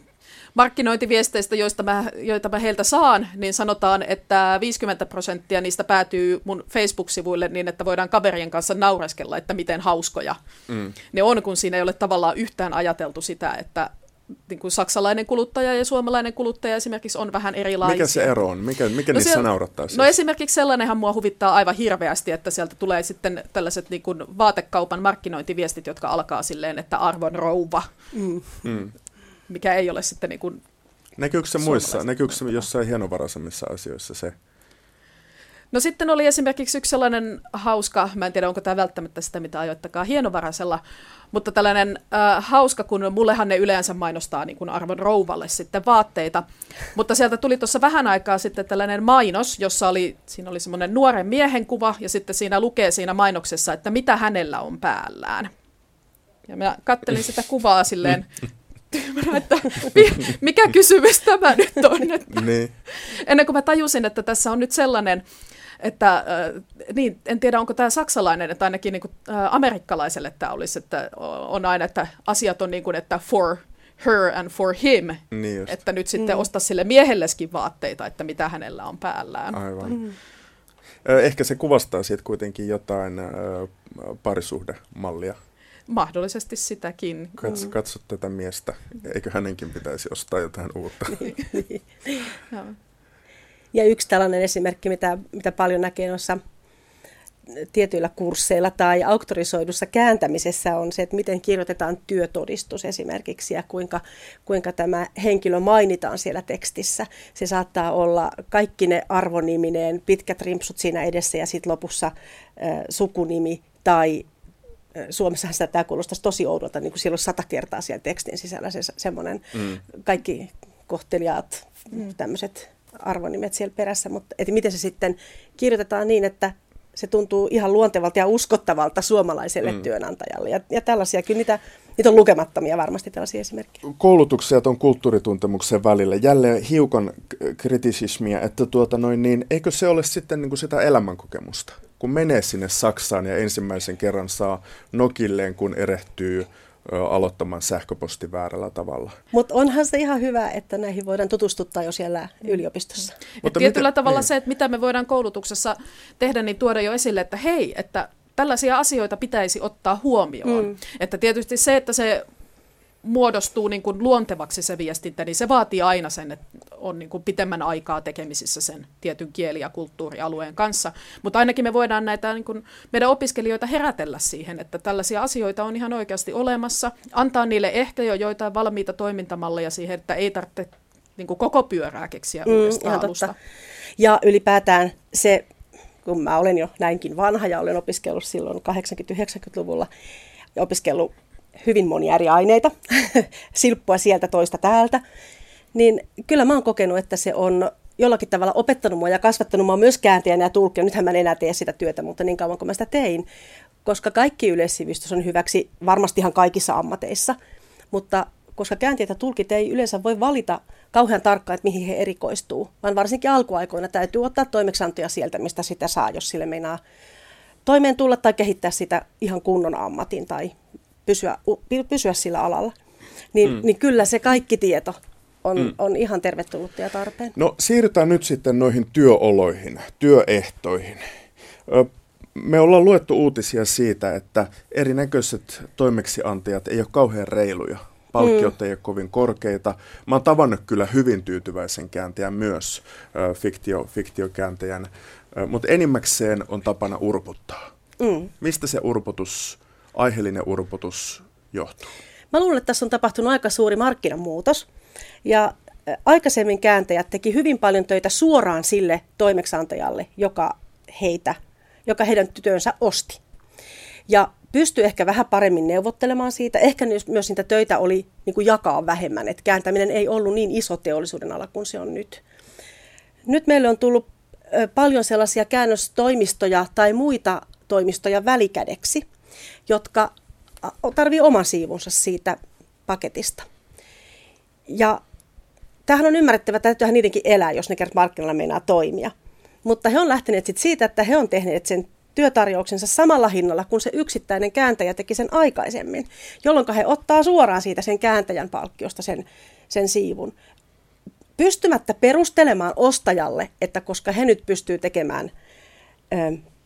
markkinointiviesteistä, joista mä, joita mä heiltä saan, niin sanotaan, että 50 prosenttia niistä päätyy mun Facebook-sivuille niin, että voidaan kaverien kanssa naureskella, että miten hauskoja mm. ne on, kun siinä ei ole tavallaan yhtään ajateltu sitä, että niin kuin saksalainen kuluttaja ja suomalainen kuluttaja esimerkiksi on vähän erilaisia. Mikä se ero on? Mikä, mikä No niissä siellä- naurattaa siis? No esimerkiksi sellainenhan mua huvittaa aivan hirveästi, että sieltä tulee sitten tällaiset niin kuin vaatekaupan markkinointiviestit, jotka alkaa silleen, että arvon rouva, Mm. mikä ei ole sitten niin kuin Näkyykö se muissa, näkyykö se jossain hienovaraisemmissa asioissa se? No sitten oli esimerkiksi yksi sellainen hauska, mä en tiedä onko tämä välttämättä sitä, mitä ajoittakaa hienovaraisella, mutta tällainen äh, hauska, kun mullehan ne yleensä mainostaa niin kuin arvon rouvalle sitten vaatteita, mutta sieltä tuli tuossa vähän aikaa sitten tällainen mainos, jossa oli, siinä oli semmoinen nuoren miehen kuva ja sitten siinä lukee siinä mainoksessa, että mitä hänellä on päällään. Ja mä kattelin sitä kuvaa silleen, tyhmänä, että mi- mikä kysymys tämä nyt on, että Niin. ennen kuin mä tajusin, että tässä on nyt sellainen, että äh, niin, en tiedä onko tämä saksalainen, että ainakin niin kuin, äh, amerikkalaiselle tämä olisi, että on aina, että asiat on niin kuin, että for her and for him, Niin just. että nyt sitten mm. osta sille miehelleskin vaatteita, että mitä hänellä on päällään. Aivan. Mm. Ehkä se kuvastaa siitä kuitenkin jotain ö, parisuhdemallia. Mahdollisesti sitäkin. Katso, katso tätä miestä. Eikö hänenkin pitäisi ostaa jotain uutta? Joo. Ja yksi tällainen esimerkki, mitä, mitä paljon näkee noissa tietyillä kursseilla tai auktorisoidussa kääntämisessä on se, että miten kirjoitetaan työtodistus esimerkiksi ja kuinka, kuinka tämä henkilö mainitaan siellä tekstissä. Se saattaa olla kaikki ne arvonimineen, pitkät rimpsut siinä edessä ja sitten lopussa äh, sukunimi tai äh, Suomessahan sitä tämä kuulostaisi tosi oudolta, niin kuin siellä on sata kertaa siellä tekstin sisällä se, semmoinen mm. kaikki kohteliaat mm. tämmöiset arvonimet siellä perässä, mutta että miten se sitten kirjoitetaan niin, että se tuntuu ihan luontevalta ja uskottavalta suomalaiselle mm. työnantajalle. Ja, ja tällaisia, kyllä niitä, niitä on lukemattomia varmasti tällaisia esimerkkejä. Koulutuksen ja tuon kulttuurituntemuksen välillä jälleen hiukan kritisismiä, että tuota noin, niin eikö se ole sitten niin kuin sitä elämänkokemusta? Kun menee sinne Saksaan ja ensimmäisen kerran saa nokilleen, kun erehtyy aloittamaan sähköposti väärällä tavalla. Mutta onhan se ihan hyvä, että näihin voidaan tutustuttaa jo siellä yliopistossa. Mutta Mutta tietyllä miten- tavalla niin. se, että mitä me voidaan koulutuksessa tehdä, niin tuoda jo esille, että hei, että tällaisia asioita pitäisi ottaa huomioon. Mm. Että tietysti se, että se muodostuu niin kuin luontevaksi se viestintä, niin se vaatii aina sen, että on niin kuin pitemmän aikaa tekemisissä sen tietyn kieli- ja kulttuurialueen kanssa. Mutta ainakin me voidaan näitä niin kuin meidän opiskelijoita herätellä siihen, että tällaisia asioita on ihan oikeasti olemassa. Antaa niille ehkä jo joitain valmiita toimintamalleja siihen, että ei tarvitse niin kuin koko pyörää keksiä uudestaan ihan alusta. totta. Ja ylipäätään se, kun mä olen jo näinkin vanha ja olen opiskellut silloin 80-90-luvulla ja opiskellut hyvin monia eri aineita, silppua sieltä toista täältä, niin kyllä mä oon kokenut, että se on jollakin tavalla opettanut mua ja kasvattanut mua myös kääntäjänä ja tulkkina. Nythän mä en enää tee sitä työtä, mutta niin kauan kuin mä sitä tein, koska kaikki yleissivistys on hyväksi varmasti ihan kaikissa ammateissa, mutta koska kääntäjät ja tulkit ei yleensä voi valita kauhean tarkkaan, että mihin he erikoistuu, vaan varsinkin alkuaikoina täytyy ottaa toimeksiantoja sieltä, mistä sitä saa, jos sille meinaa toimeen tulla tai kehittää sitä ihan kunnon ammatin tai pysyä, pysyä sillä alalla. Niin, mm. niin kyllä se kaikki tieto on, mm. on ihan tervetullutta ja tarpeen. No siirrytään nyt sitten noihin työoloihin, työehtoihin. Ö, Me ollaan luettu uutisia siitä, että erinäköiset toimeksiantajat ei ole kauhean reiluja. Palkkiot mm. ei ole kovin korkeita. Mä oon tavannut kyllä hyvin tyytyväisen kääntäjän myös, ö, fiktio, fiktiokääntäjän, mutta enimmäkseen on tapana urputtaa. Mm. Mistä se urputus, aiheellinen urputus johtuu? Mä luulen, että tässä on tapahtunut aika suuri markkinamuutos. Ja ä, aikaisemmin kääntäjät teki hyvin paljon töitä suoraan sille toimeksantajalle, joka heitä, joka heidän työnsä osti. Ja pystyi ehkä vähän paremmin neuvottelemaan siitä. Ehkä myös- niitä töitä oli niin kuin jakaa vähemmän. Että kääntäminen ei ollut niin iso teollisuuden ala kuin se on nyt. Nyt meille on tullut ö, paljon sellaisia käännöstoimistoja tai muita toimistoja välikädeksi, jotka tarvii oman siivunsa siitä paketista. Ja tämähän on ymmärrettävä, että täytyyhän niidenkin elää, jos ne kerran markkinoilla meinaa toimia. Mutta he on lähteneet sit siitä, että he on tehneet sen työtarjouksensa samalla hinnalla kuin se yksittäinen kääntäjä teki sen aikaisemmin, jolloin he ottaa suoraan siitä sen kääntäjän palkkiosta sen, sen siivun pystymättä perustelemaan ostajalle, että koska he nyt pystyy tekemään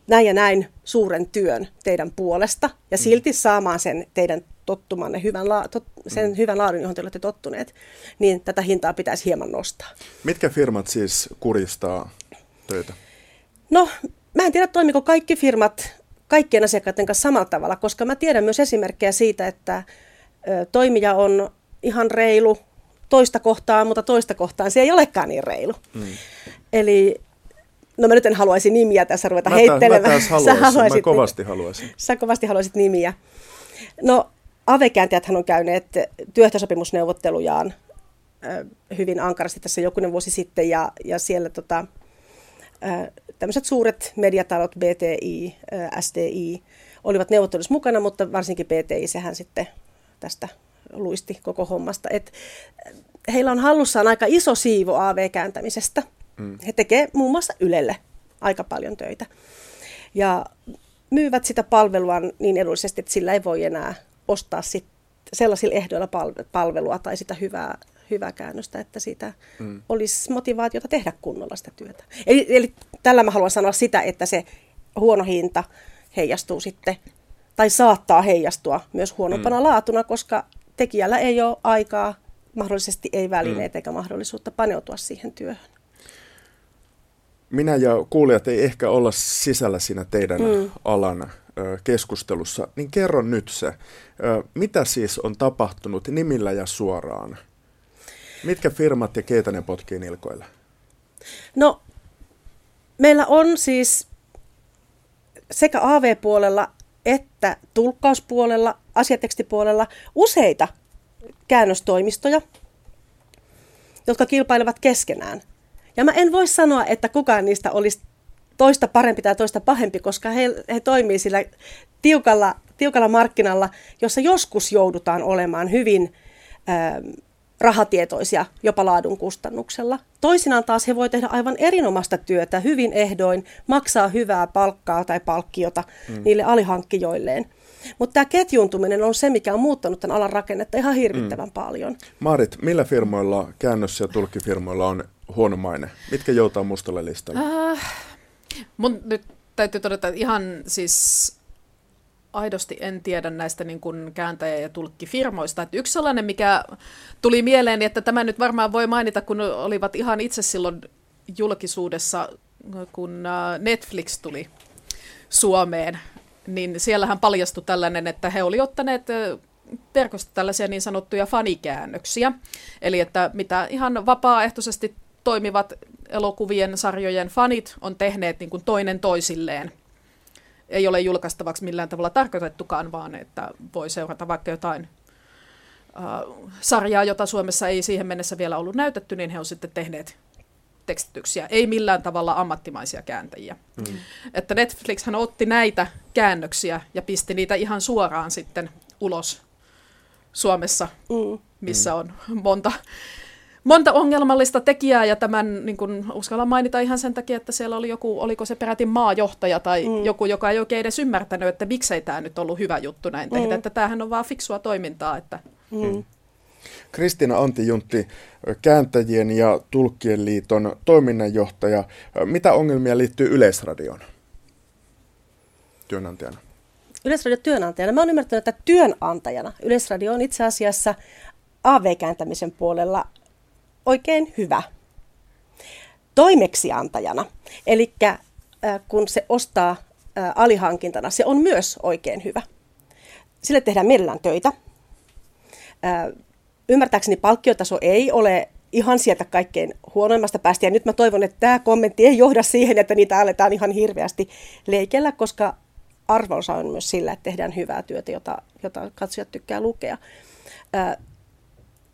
näin ja näin suuren työn teidän puolesta ja silti saamaan sen teidän tottumanne hyvän la, tot, sen mm. hyvän laadun, johon te olette tottuneet, niin tätä hintaa pitäisi hieman nostaa. Mitkä firmat siis kuristaa töitä? No, mä en tiedä toimiko kaikki firmat kaikkien asiakkaiden kanssa samalla tavalla, koska mä tiedän myös esimerkkejä siitä, että ö, toimija on ihan reilu toista kohtaa, mutta toista kohtaan se ei olekaan niin reilu. Mm. Eli No mä nyt en haluaisi nimiä tässä ruveta mä heittelemään. Mä taas haluaisin, sä haluaisit, mä kovasti haluaisin. Sä kovasti haluaisit nimiä. No AV-kääntäjät on käyneet työehtosopimusneuvottelujaan hyvin ankarasti tässä jokunen vuosi sitten ja, ja siellä tota, tämmöiset suuret mediatalot, BTI, SDI, olivat neuvottelussa mukana, mutta varsinkin BTI, sehän sitten tästä luisti koko hommasta. Et heillä on hallussaan aika iso siivo AV-kääntämisestä – Mm. He tekevät muun muassa Ylelle aika paljon töitä. Ja myyvät sitä palvelua niin edullisesti, että sillä ei voi enää ostaa sit sellaisilla ehdoilla palvelua tai sitä hyvää, hyvää käännöstä, että siitä mm. olisi motivaatiota tehdä kunnolla sitä työtä. Eli, eli tällä mä haluan sanoa sitä, että se huono hinta heijastuu sitten, tai saattaa heijastua myös huonompana mm. laatuna, koska tekijällä ei ole aikaa, mahdollisesti ei välineitä mm. eikä mahdollisuutta paneutua siihen työhön minä ja kuulijat ei ehkä olla sisällä siinä teidän mm. alan keskustelussa, niin kerro nyt se, mitä siis on tapahtunut nimillä ja suoraan? Mitkä firmat ja keitä ne potkii nilkoille? No, meillä on siis sekä AV-puolella että tulkkauspuolella, asiatekstipuolella useita käännöstoimistoja, jotka kilpailevat keskenään. Ja mä en voi sanoa, että kukaan niistä olisi toista parempi tai toista pahempi, koska he, he toimii sillä tiukalla, tiukalla markkinalla, jossa joskus joudutaan olemaan hyvin äh, rahatietoisia jopa laadun kustannuksella. Toisinaan taas he voi tehdä aivan erinomaista työtä hyvin ehdoin, maksaa hyvää palkkaa tai palkkiota mm. niille alihankkijoilleen. Mutta tämä ketjuuntuminen on se, mikä on muuttanut tämän alan rakennetta ihan hirvittävän mm. paljon. Maarit, millä firmoilla, käännös- ja tulkkifirmoilla on huono maine? Mitkä joutaa mustalle listalle? Äh, mun nyt täytyy todeta, että ihan siis aidosti en tiedä näistä niin kuin kääntäjä- ja tulkkifirmoista. Että yksi sellainen, mikä tuli mieleen, että tämä nyt varmaan voi mainita, kun olivat ihan itse silloin julkisuudessa, kun äh, Netflix tuli Suomeen, niin siellähän paljastui tällainen, että he olivat ottaneet äh, verkosta tällaisia niin sanottuja fanikäännöksiä, eli että mitä ihan vapaaehtoisesti toimivat elokuvien, sarjojen fanit on tehneet niin kuin toinen toisilleen. Ei ole julkaistavaksi millään tavalla tarkoitettukaan, vaan että voi seurata vaikka jotain äh, sarjaa, jota Suomessa ei siihen mennessä vielä ollut näytetty, niin he on sitten tehneet tekstityksiä, ei millään tavalla ammattimaisia kääntäjiä. Mm. Että Netflix hän otti näitä käännöksiä ja pisti niitä ihan suoraan sitten ulos Suomessa, mm. missä on monta monta ongelmallista tekijää ja tämän niin kun, uskallan mainita ihan sen takia, että siellä oli joku, oliko se peräti maajohtaja tai mm. joku, joka ei oikein edes ymmärtänyt, että miksei tämä nyt ollut hyvä juttu näin tehdä, mm. että tämähän on vaan fiksua toimintaa. Että... Mm. Kristiina Antijuntti, kääntäjien ja tulkkien liiton toiminnanjohtaja. Mitä ongelmia liittyy Yleisradioon työnantajana? Yleisradio työnantajana. Mä oon ymmärtänyt, että työnantajana Yleisradio on itse asiassa AV-kääntämisen puolella oikein hyvä toimeksiantajana. Eli kun se ostaa alihankintana, se on myös oikein hyvä. Sille tehdään mielellään töitä. Ymmärtääkseni palkkiotaso ei ole ihan sieltä kaikkein huonoimmasta päästä. Ja nyt mä toivon, että tämä kommentti ei johda siihen, että niitä aletaan ihan hirveästi leikellä, koska arvonsa on myös sillä, että tehdään hyvää työtä, jota, jota katsojat tykkää lukea.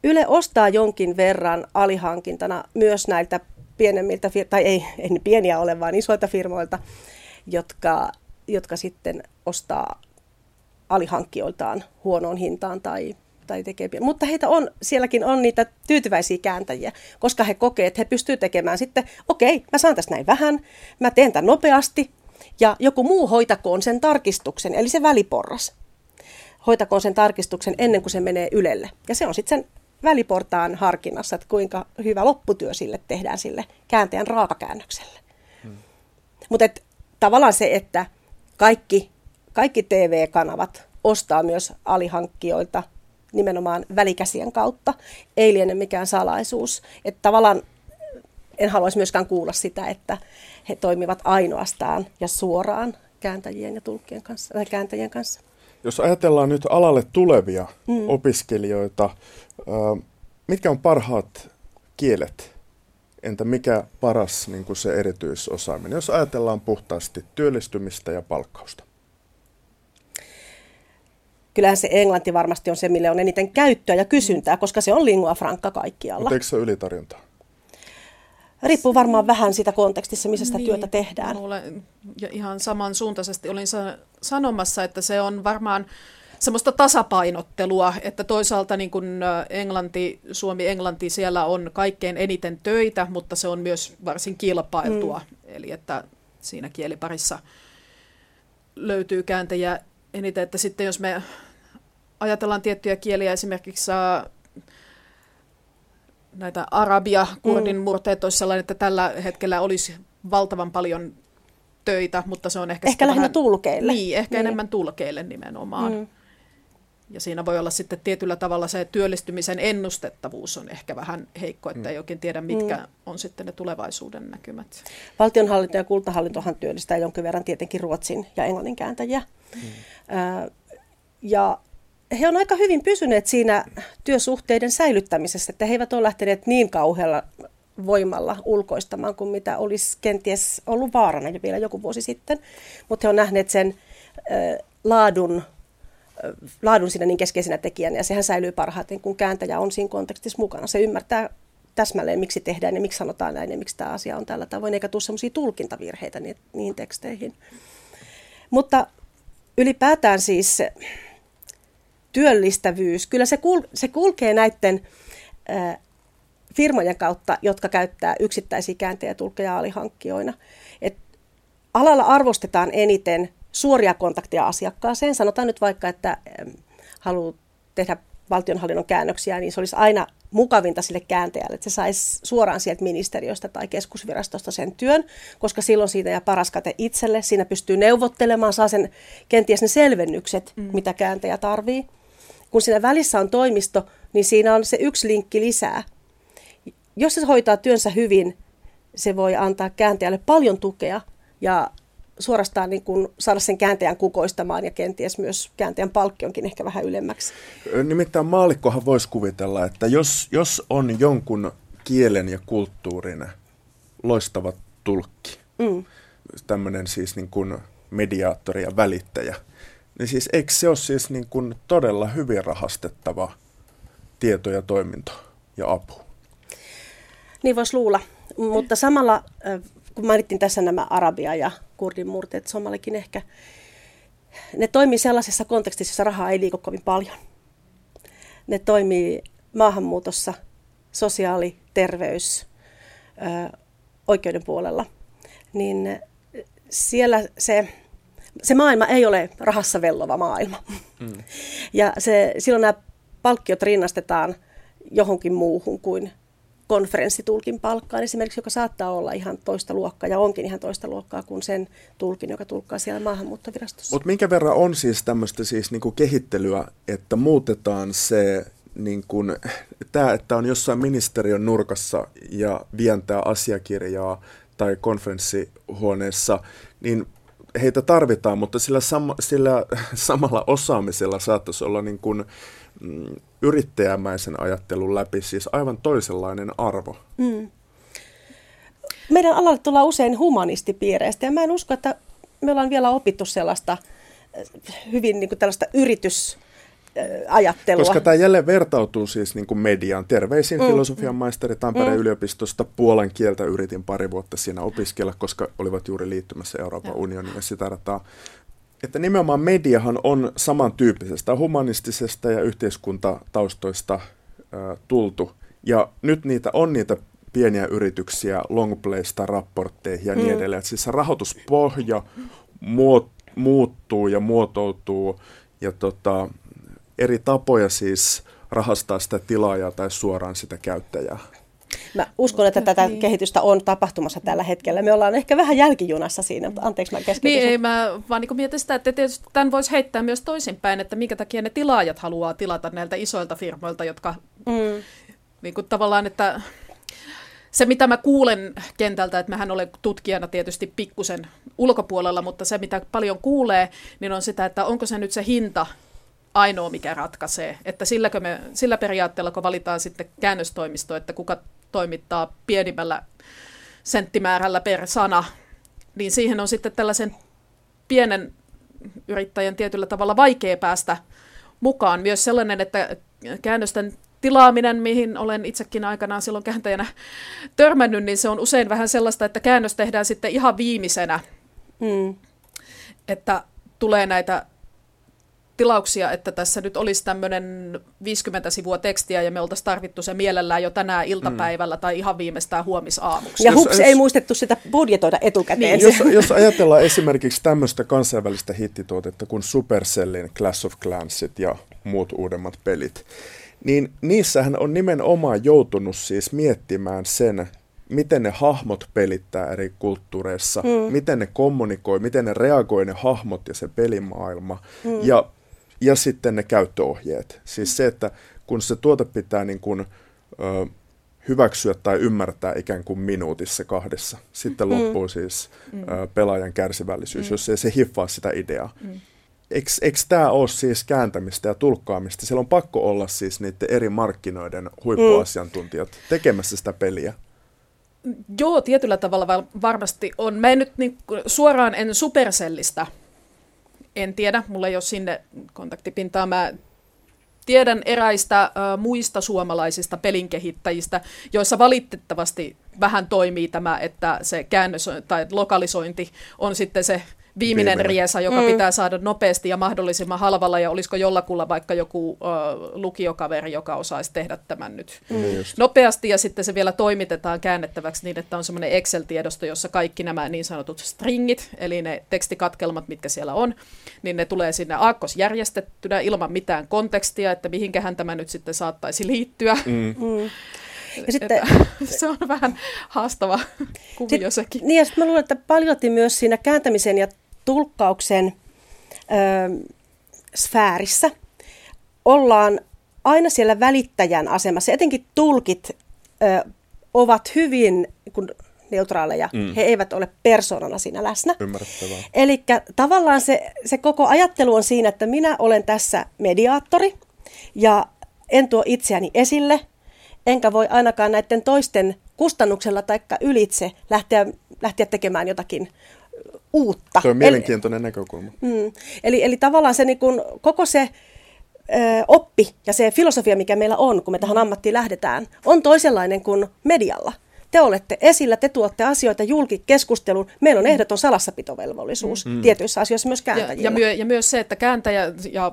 Yle ostaa jonkin verran alihankintana myös näiltä pienemmiltä, tai ei, ei ne pieniä ole, vaan isoilta firmoilta, jotka, jotka sitten ostaa alihankkijoiltaan huonoon hintaan tai, tai tekee pieni. Mutta heitä on, sielläkin on niitä tyytyväisiä kääntäjiä, koska he kokee, että he pystyvät tekemään sitten, okei, okay, mä saan tästä näin vähän, mä teen tämän nopeasti, ja joku muu hoitakoon sen tarkistuksen, eli se väliporras. Hoitakoon sen tarkistuksen ennen kuin se menee Ylelle. Ja se on sitten sen väliportaan harkinnassa, että kuinka hyvä lopputyö sille tehdään sille kääntäjän raakakäännökselle. Hmm. Mutta tavallaan se, että kaikki, kaikki TV-kanavat ostaa myös alihankkijoilta nimenomaan välikäsien kautta. Ei liene mikään salaisuus. Että tavallaan en haluaisi myöskään kuulla sitä, että he toimivat ainoastaan ja suoraan kääntäjien ja tulkkien kanssa, tai kääntäjien kanssa. Jos ajatellaan nyt alalle tulevia mm. opiskelijoita, mitkä on parhaat kielet? Entä mikä paras niin kuin se erityisosaaminen, jos ajatellaan puhtaasti työllistymistä ja palkkausta? Kyllähän se englanti varmasti on se, mille on eniten käyttöä ja kysyntää, koska se on lingua franca kaikkialla. Mutta eikö se ylitarjontaa? Riippuu varmaan vähän siitä kontekstissa, missä sitä niin, työtä tehdään. Luulen, ja ihan samansuuntaisesti olin sanomassa, että se on varmaan semmoista tasapainottelua, että toisaalta niin kuin Englanti, Suomi-Englanti, siellä on kaikkein eniten töitä, mutta se on myös varsin kilpailtua. Mm. Eli että siinä kieliparissa löytyy kääntäjä eniten, että sitten jos me ajatellaan tiettyjä kieliä, esimerkiksi näitä arabia, kurdin mm. murteet olisi sellainen, että tällä hetkellä olisi valtavan paljon töitä, mutta se on ehkä... Ehkä lähinnä vähän, tulkeille. Niin, ehkä niin. enemmän tulkeille nimenomaan. Mm. Ja siinä voi olla sitten tietyllä tavalla se työllistymisen ennustettavuus on ehkä vähän heikko, että mm. ei oikein tiedä, mitkä mm. on sitten ne tulevaisuuden näkymät. Valtionhallinto ja kultahallintohan työllistää jonkin verran tietenkin ruotsin ja englannin kääntäjiä. Mm. Äh, ja he on aika hyvin pysyneet siinä työsuhteiden säilyttämisessä, että he eivät ole lähteneet niin kauhealla voimalla ulkoistamaan kuin mitä olisi kenties ollut vaarana jo vielä joku vuosi sitten. Mutta he on nähneet sen äh, laadun, laadun siinä niin keskeisenä tekijänä ja sehän säilyy parhaiten, kun kääntäjä on siinä kontekstissa mukana. Se ymmärtää täsmälleen, miksi tehdään ja miksi sanotaan näin ja miksi tämä asia on tällä tavoin, eikä tule sellaisia tulkintavirheitä niihin teksteihin. Mutta ylipäätään siis työllistävyys, kyllä se, kul, se kulkee näiden ä, firmojen kautta, jotka käyttää yksittäisiä kääntäjä tulkkeja alihankkijoina. Et alalla arvostetaan eniten suoria kontakteja asiakkaaseen. Sanotaan nyt vaikka, että ä, haluaa tehdä valtionhallinnon käännöksiä, niin se olisi aina mukavinta sille kääntäjälle, että se saisi suoraan sieltä ministeriöstä tai keskusvirastosta sen työn, koska silloin siitä ja paras kate itselle. Siinä pystyy neuvottelemaan, saa sen kenties ne selvennykset, mm. mitä kääntäjä tarvii. Kun siinä välissä on toimisto, niin siinä on se yksi linkki lisää. Jos se hoitaa työnsä hyvin, se voi antaa kääntäjälle paljon tukea ja suorastaan niin kuin saada sen kääntäjän kukoistamaan ja kenties myös kääntäjän palkkionkin ehkä vähän ylemmäksi. Nimittäin maallikkohan voisi kuvitella, että jos, jos on jonkun kielen ja kulttuurin loistava tulkki, mm. tämmöinen siis niin kuin mediaattori ja välittäjä, niin siis eikö se ole siis niin kuin todella hyvin rahastettava tieto ja toiminto ja apu? Niin voisi luulla, mutta samalla kun mainittiin tässä nämä arabia ja kurdin murteet, somalikin ehkä, ne toimii sellaisessa kontekstissa, jossa rahaa ei liiku kovin paljon. Ne toimii maahanmuutossa, sosiaali, terveys, oikeuden puolella. Niin siellä se, se maailma ei ole rahassa vellova maailma. Mm. Ja se, silloin nämä palkkiot rinnastetaan johonkin muuhun kuin konferenssitulkin palkkaan esimerkiksi, joka saattaa olla ihan toista luokkaa ja onkin ihan toista luokkaa kuin sen tulkin, joka tulkkaa siellä maahanmuuttovirastossa. Mutta minkä verran on siis tämmöistä siis niinku kehittelyä, että muutetaan se niin kuin, tämä, että on jossain ministeriön nurkassa ja vientää asiakirjaa tai konferenssihuoneessa, niin heitä tarvitaan, mutta sillä, sam- sillä samalla osaamisella saattaisi olla niin kuin, mm, yrittäjämäisen ajattelun läpi siis aivan toisenlainen arvo. Mm. Meidän alalle tullaan usein humanistipiireistä ja mä en usko, että me ollaan vielä opittu sellaista eh, hyvin niin kuin tällaista yritys, ajattelua. Koska tämä jälleen vertautuu siis niin kuin mediaan. Terveisin mm. filosofian maisteri Tampereen mm. yliopistosta. Puolan kieltä yritin pari vuotta siinä opiskella, koska olivat juuri liittymässä Euroopan unioniin ja sitä rataa. Että nimenomaan mediahan on samantyyppisestä humanistisesta ja yhteiskuntataustoista äh, tultu. Ja nyt niitä on niitä pieniä yrityksiä longplaysta raportteihin ja niin mm. edelleen. Että siis se rahoituspohja muot, muuttuu ja muotoutuu ja tota, eri tapoja siis rahastaa sitä tilaajaa tai suoraan sitä käyttäjää. Mä uskon, että tätä niin. kehitystä on tapahtumassa tällä hetkellä. Me ollaan ehkä vähän jälkijunassa siinä, mutta anteeksi mä keskeytin. Niin, ei, mä vaan niin mietin sitä, että tietysti tämän voisi heittää myös toisinpäin, että minkä takia ne tilaajat haluaa tilata näiltä isoilta firmoilta, jotka mm. niin kuin tavallaan, että se, mitä mä kuulen kentältä, että mähän olen tutkijana tietysti pikkusen ulkopuolella, mutta se, mitä paljon kuulee, niin on sitä, että onko se nyt se hinta ainoa, mikä ratkaisee. Että silläkö me, sillä periaatteella, kun valitaan sitten käännöstoimisto, että kuka toimittaa pienimmällä senttimäärällä per sana, niin siihen on sitten tällaisen pienen yrittäjän tietyllä tavalla vaikea päästä mukaan. Myös sellainen, että käännösten tilaaminen, mihin olen itsekin aikanaan silloin kääntäjänä törmännyt, niin se on usein vähän sellaista, että käännös tehdään sitten ihan viimeisenä. Mm. Että tulee näitä tilauksia, että tässä nyt olisi tämmöinen 50 sivua tekstiä ja me oltaisiin tarvittu se mielellään jo tänään iltapäivällä mm. tai ihan viimeistään huomisaamuksi. Ja hups, jos, ei muistettu sitä budjetoida etukäteen. Niin, jos, jos ajatellaan esimerkiksi tämmöistä kansainvälistä hittituotetta kuin Supercellin Clash of Clansit ja muut uudemmat pelit, niin niissähän on nimenomaan joutunut siis miettimään sen, miten ne hahmot pelittää eri kulttuureissa, mm. miten ne kommunikoi, miten ne reagoi ne hahmot ja se pelimaailma mm. ja, ja sitten ne käyttöohjeet. Siis se, että kun se tuote pitää niin kuin, ö, hyväksyä tai ymmärtää ikään kuin minuutissa kahdessa, sitten mm. loppuu siis mm. ö, pelaajan kärsivällisyys, mm. jos ei se hiffaa sitä ideaa. Mm eikö tämä ole siis kääntämistä ja tulkkaamista? Siellä on pakko olla siis niiden eri markkinoiden huippuasiantuntijat mm. tekemässä sitä peliä. Joo, tietyllä tavalla varmasti on. Mä en nyt niin, suoraan en Supercellistä, en tiedä, mulla ei ole sinne kontaktipintaa. Mä tiedän eräistä äh, muista suomalaisista pelinkehittäjistä, joissa valitettavasti vähän toimii tämä, että se käännös tai lokalisointi on sitten se viimeinen, viimeinen. riesa, joka mm. pitää saada nopeasti ja mahdollisimman halvalla, ja olisiko jollakulla vaikka joku uh, lukiokaveri, joka osaisi tehdä tämän nyt mm. nopeasti, ja sitten se vielä toimitetaan käännettäväksi niin, että on semmoinen Excel-tiedosto, jossa kaikki nämä niin sanotut stringit, eli ne tekstikatkelmat, mitkä siellä on, niin ne tulee sinne aakkosjärjestettynä ilman mitään kontekstia, että mihinkähän tämä nyt sitten saattaisi liittyä. Mm. Mm. Ja sitten, se on vähän haastava kuvio sekin. Niin ja sitten mä luulen, että paljolti myös siinä kääntämisen ja tulkkauksen ö, sfäärissä ollaan aina siellä välittäjän asemassa. Etenkin tulkit ö, ovat hyvin kun neutraaleja. Mm. He eivät ole persoonana siinä läsnä. Ymmärrettävää. Eli tavallaan se, se koko ajattelu on siinä, että minä olen tässä mediaattori ja en tuo itseäni esille, enkä voi ainakaan näiden toisten kustannuksella tai ylitse lähteä, lähteä tekemään jotakin uutta. Tuo on mielenkiintoinen eli, näkökulma. Mm, eli, eli tavallaan se niin kun, koko se ö, oppi ja se filosofia, mikä meillä on, kun me tähän ammattiin lähdetään, on toisenlainen kuin medialla. Te olette esillä, te tuotte asioita julkikeskusteluun. Meillä on ehdoton salassapitovelvollisuus mm. tietyissä asioissa myös kääntäjillä. Ja, ja, myö, ja myös se, että kääntäjä ja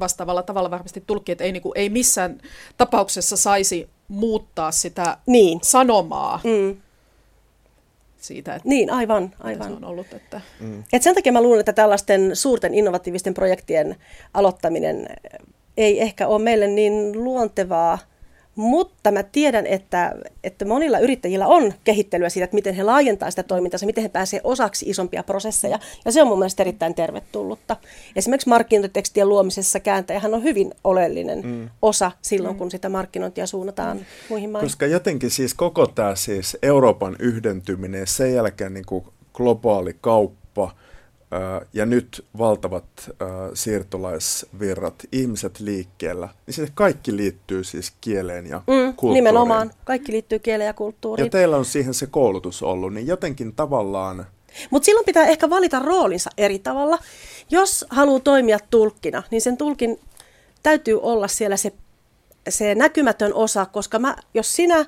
vastaavalla tavalla varmasti tulkit ei, niin kuin, ei missään tapauksessa saisi muuttaa sitä niin. sanomaa. Mm siitä, että niin, aivan, aivan. se on ollut. Että... Mm. Et sen takia mä luulen, että tällaisten suurten innovatiivisten projektien aloittaminen ei ehkä ole meille niin luontevaa, mutta mä tiedän, että, että monilla yrittäjillä on kehittelyä siitä, että miten he laajentavat sitä toimintaa, miten he pääsevät osaksi isompia prosesseja. Ja se on mun mielestä erittäin tervetullutta. Esimerkiksi markkinointitekstien luomisessa kääntäjähän on hyvin oleellinen mm. osa silloin, mm. kun sitä markkinointia suunnataan mm. muihin maihin. Koska jotenkin siis koko tämä siis Euroopan yhdentyminen ja sen jälkeen niin kuin globaali kauppa – ja nyt valtavat siirtolaisvirrat, ihmiset liikkeellä, niin sinne kaikki liittyy siis kieleen ja mm, kulttuuriin. Nimenomaan, kaikki liittyy kieleen ja kulttuuriin. Ja teillä on siihen se koulutus ollut, niin jotenkin tavallaan... Mutta silloin pitää ehkä valita roolinsa eri tavalla. Jos haluaa toimia tulkkina, niin sen tulkin täytyy olla siellä se, se näkymätön osa, koska mä, jos sinä,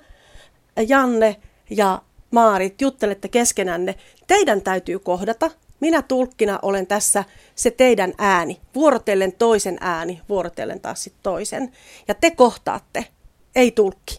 Janne ja Maarit juttelette keskenänne, teidän täytyy kohdata – minä tulkkina olen tässä se teidän ääni, vuorotellen toisen ääni, vuorotellen taas sitten toisen. Ja te kohtaatte, ei tulkki.